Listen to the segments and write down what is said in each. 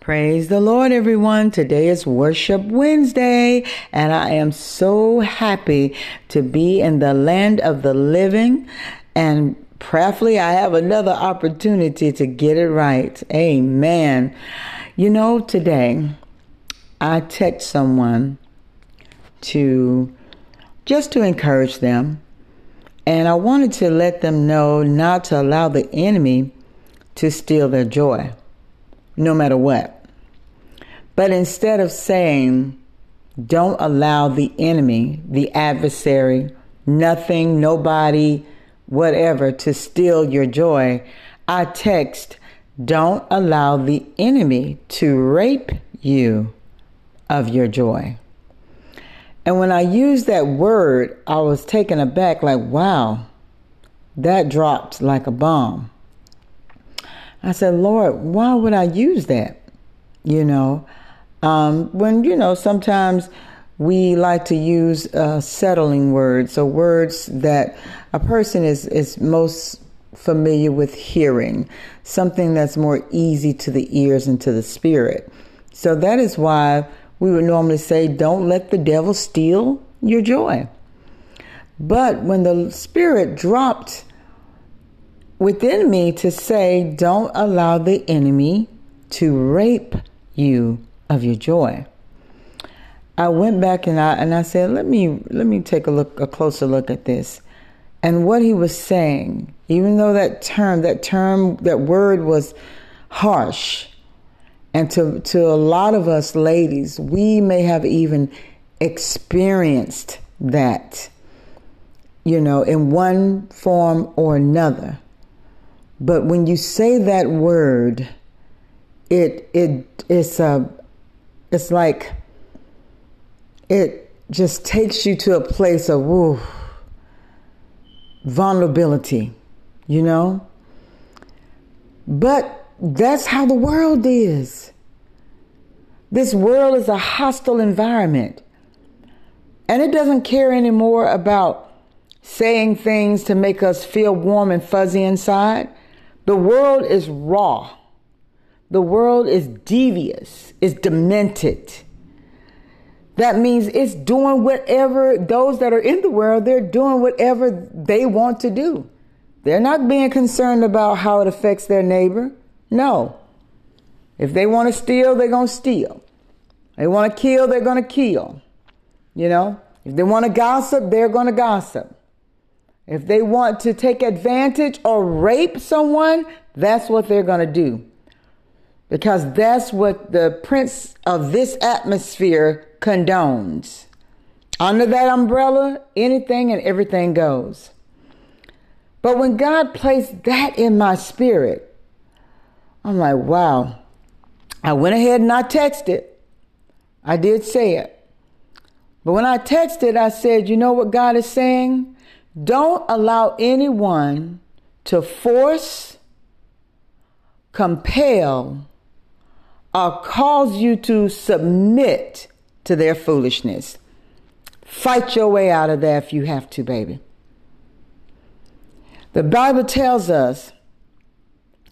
Praise the Lord, everyone. Today is Worship Wednesday, and I am so happy to be in the land of the living. And prayerfully, I have another opportunity to get it right. Amen. You know, today I text someone to just to encourage them, and I wanted to let them know not to allow the enemy to steal their joy, no matter what. But instead of saying, don't allow the enemy, the adversary, nothing, nobody, whatever to steal your joy, I text, don't allow the enemy to rape you of your joy. And when I used that word, I was taken aback like, wow, that dropped like a bomb. I said, Lord, why would I use that? You know, um, when, you know, sometimes we like to use uh, settling words, so words that a person is, is most familiar with hearing, something that's more easy to the ears and to the spirit. So that is why we would normally say, don't let the devil steal your joy. But when the spirit dropped within me to say, don't allow the enemy to rape you of your joy. I went back and I and I said, let me let me take a look a closer look at this. And what he was saying, even though that term, that term, that word was harsh, and to to a lot of us ladies, we may have even experienced that, you know, in one form or another. But when you say that word, it it it is a it's like it just takes you to a place of woo, vulnerability, you know? But that's how the world is. This world is a hostile environment. And it doesn't care anymore about saying things to make us feel warm and fuzzy inside. The world is raw. The world is devious, is demented. That means it's doing whatever those that are in the world, they're doing whatever they want to do. They're not being concerned about how it affects their neighbor. No. If they want to steal, they're going to steal. They want to kill, they're going to kill. You know, if they want to gossip, they're going to gossip. If they want to take advantage or rape someone, that's what they're going to do because that's what the prince of this atmosphere condones. Under that umbrella, anything and everything goes. But when God placed that in my spirit, I'm like, wow. I went ahead and I texted. I did say it. But when I texted, I said, you know what God is saying? Don't allow anyone to force, compel, or cause you to submit to their foolishness. Fight your way out of there if you have to, baby. The Bible tells us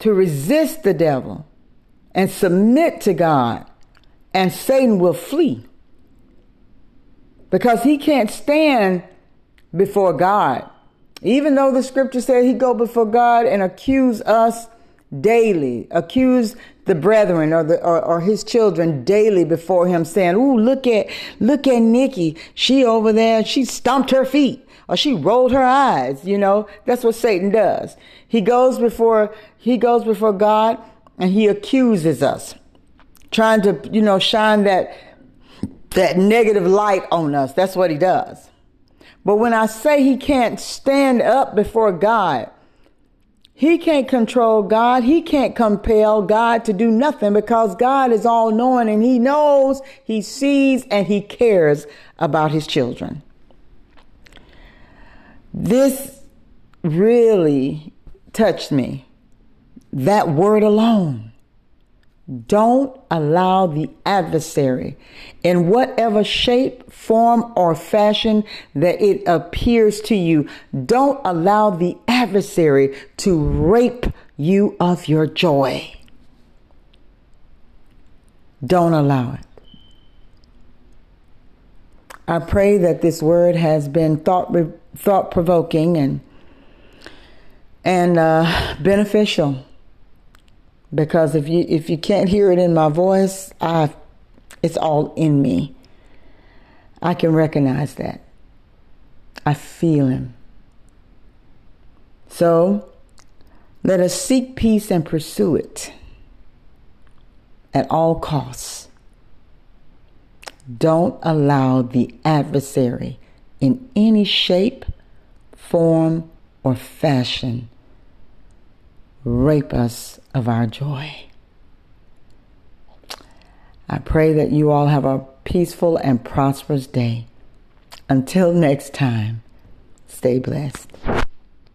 to resist the devil and submit to God, and Satan will flee. Because he can't stand before God. Even though the scripture said he go before God and accuse us daily, accuse the brethren or the or, or, his children daily before him, saying, "Ooh, look at look at Nikki. She over there. She stomped her feet." Or she rolled her eyes, you know. That's what Satan does. He goes before he goes before God and he accuses us, trying to, you know, shine that that negative light on us. That's what he does. But when I say he can't stand up before God, he can't control God. He can't compel God to do nothing because God is all knowing and he knows, he sees, and he cares about his children. This really touched me. That word alone. Don't allow the adversary in whatever shape, form, or fashion that it appears to you. Don't allow the adversary to rape you of your joy. Don't allow it. I pray that this word has been thought thought provoking and and uh, beneficial. Because if you if you can't hear it in my voice, I it's all in me. I can recognize that. I feel him. So let us seek peace and pursue it at all costs. Don't allow the adversary in any shape, form, or fashion rape us of our joy. I pray that you all have a peaceful and prosperous day. Until next time, stay blessed.